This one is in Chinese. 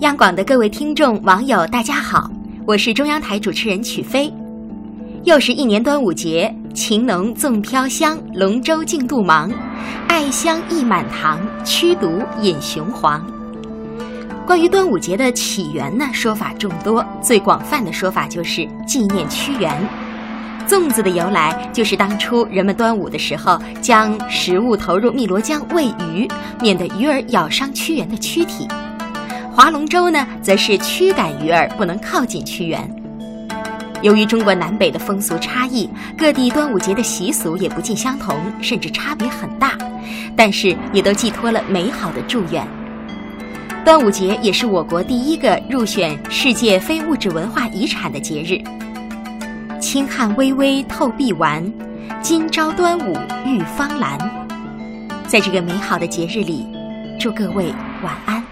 央广的各位听众、网友，大家好，我是中央台主持人曲飞。又是一年端午节，情浓粽飘香，龙舟竞渡忙，爱香溢满堂，驱毒饮雄黄。关于端午节的起源呢，说法众多，最广泛的说法就是纪念屈原。粽子的由来就是当初人们端午的时候，将食物投入汨罗江喂鱼，免得鱼儿咬伤屈原的躯体。划龙舟呢，则是驱赶鱼儿不能靠近屈原。由于中国南北的风俗差异，各地端午节的习俗也不尽相同，甚至差别很大，但是也都寄托了美好的祝愿。端午节也是我国第一个入选世界非物质文化遗产的节日。清汉微微透碧丸，今朝端午浴芳兰。在这个美好的节日里，祝各位晚安。